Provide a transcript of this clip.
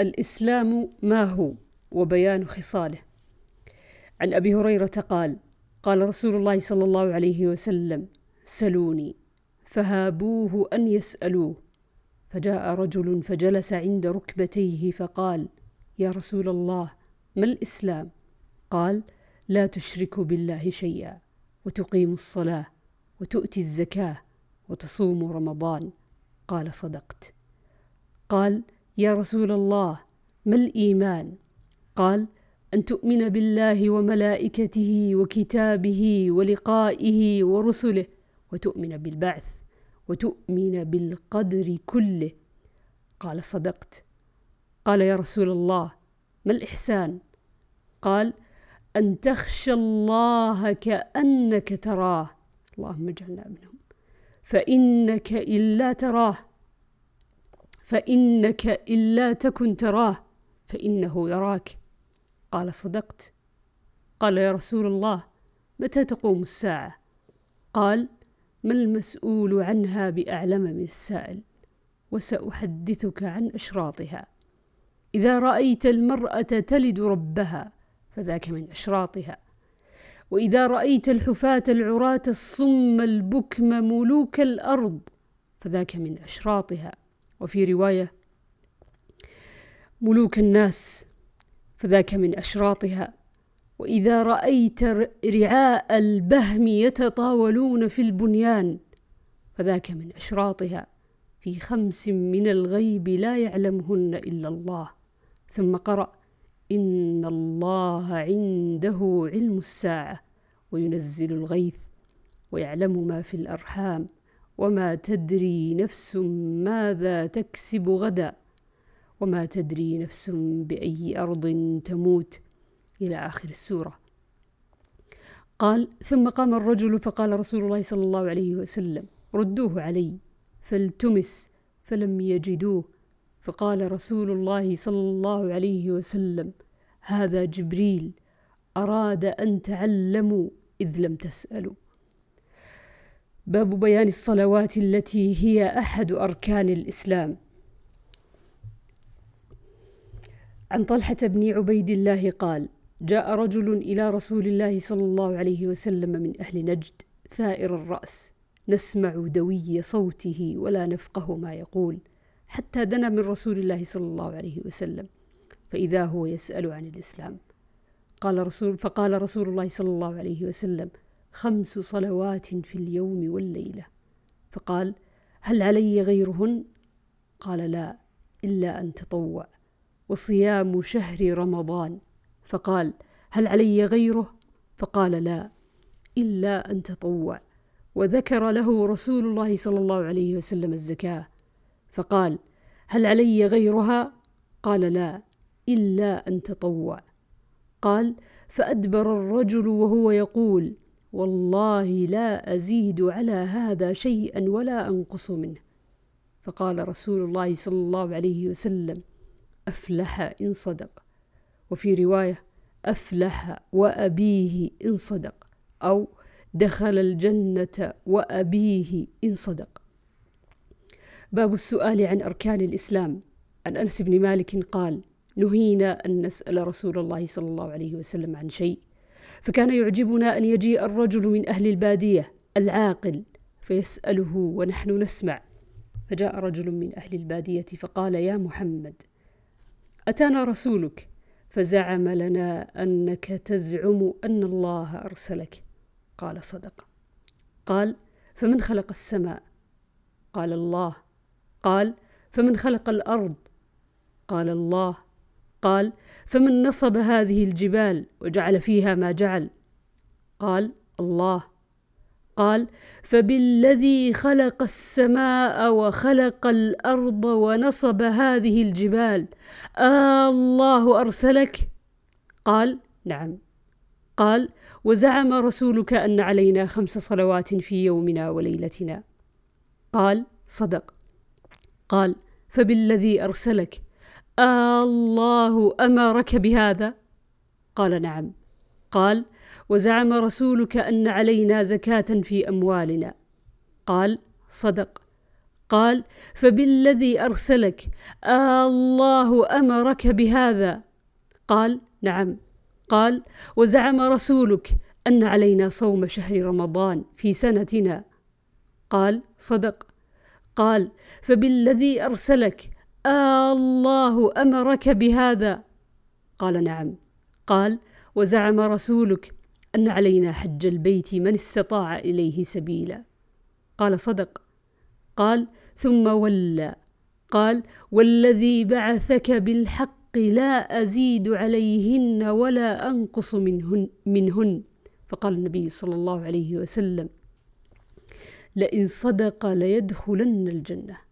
الإسلام ما هو وبيان خصاله. عن أبي هريرة قال قال رسول الله صلى الله عليه وسلم سلوني فهابوه أن يسألوه. فجاء رجل فجلس عند ركبتيه فقال يا رسول الله ما الإسلام؟ قال لا تشرك بالله شيئا وتقيم الصلاة وتؤتي الزكاة وتصوم رمضان. قال صدقت. قال يا رسول الله ما الإيمان؟ قال أن تؤمن بالله وملائكته وكتابه ولقائه ورسله وتؤمن بالبعث وتؤمن بالقدر كله. قال صدقت. قال يا رسول الله ما الإحسان؟ قال أن تخشى الله كأنك تراه. اللهم اجعلنا منهم. فإنك إلا تراه. فإنك إلا تكن تراه فإنه يراك. قال صدقت. قال يا رسول الله متى تقوم الساعة؟ قال ما المسؤول عنها بأعلم من السائل وسأحدثك عن أشراطها. إذا رأيت المرأة تلد ربها فذاك من أشراطها. وإذا رأيت الحفاة العراة الصم البكم ملوك الأرض فذاك من أشراطها. وفي رواية ملوك الناس فذاك من أشراطها وإذا رأيت رعاء البهم يتطاولون في البنيان فذاك من أشراطها في خمس من الغيب لا يعلمهن إلا الله ثم قرأ إن الله عنده علم الساعة وينزل الغيث ويعلم ما في الأرحام وما تدري نفس ماذا تكسب غدا وما تدري نفس بأي أرض تموت. إلى آخر السورة. قال ثم قام الرجل فقال رسول الله صلى الله عليه وسلم ردوه علي فالتمس فلم يجدوه. فقال رسول الله صلى الله عليه وسلم هذا جبريل أراد أن تعلموا إذ لم تسألوا. باب بيان الصلوات التي هي أحد أركان الإسلام. عن طلحة بن عبيد الله قال جاء رجل إلى رسول الله صلى الله عليه وسلم من أهل نجد ثائر الرأس نسمع دوي صوته ولا نفقه ما يقول حتى دنا من رسول الله صلى الله عليه وسلم فإذا هو يسأل عن الإسلام. قال رسول فقال رسول الله صلى الله عليه وسلم خمس صلوات في اليوم والليلة. فقال هل علي غيرهن؟ قال لا إلا أن تطوع. وصيام شهر رمضان. فقال هل علي غيره؟ فقال لا إلا أن تطوع. وذكر له رسول الله صلى الله عليه وسلم الزكاة. فقال هل علي غيرها؟ قال لا إلا أن تطوع. قال فأدبر الرجل وهو يقول والله لا أزيد على هذا شيئا ولا أنقص منه. فقال رسول الله صلى الله عليه وسلم أفلح إن صدق. وفي رواية أفلح وأبيه إن صدق. أو دخل الجنة وأبيه إن صدق. باب السؤال عن أركان الإسلام. عن أنس بن مالك قال نهينا أن نسأل رسول الله صلى الله عليه وسلم عن شيء. فكان يعجبنا أن يجيء الرجل من أهل البادية العاقل فيسأله ونحن نسمع. فجاء رجل من أهل البادية فقال يا محمد أتانا رسولك؟ فزعم لنا أنك تزعم أن الله أرسلك. قال صدق. قال فمن خلق السماء؟ قال الله. قال فمن خلق الأرض؟ قال الله. قال فمن نصب هذه الجبال وجعل فيها ما جعل؟ قال الله. قال فبالذي خلق السماء وخلق الأرض ونصب هذه الجبال آه الله أرسلك؟ قال نعم. قال وزعم رسولك أن علينا خمس صلوات في يومنا وليلتنا. قال صدق. قال فبالذي أرسلك؟ الله أمرك بهذا؟ قال نعم. قال وزعم رسولك أن علينا زكاة في أموالنا. قال صدق. قال فبالذي أرسلك آه الله أمرك بهذا؟ قال نعم. قال وزعم رسولك أن علينا صوم شهر رمضان في سنتنا. قال صدق. قال فبالذي أرسلك آه الله أمرك بهذا. قال نعم. قال وزعم رسولك أن علينا حج البيت من استطاع إليه سبيلا. قال صدق. قال ثم ولى. قال والذي بعثك بالحق لا أزيد عليهن ولا أنقص منهن, منهن. فقال النبي صلى الله عليه وسلم لئن صدق ليدخلن الجنة.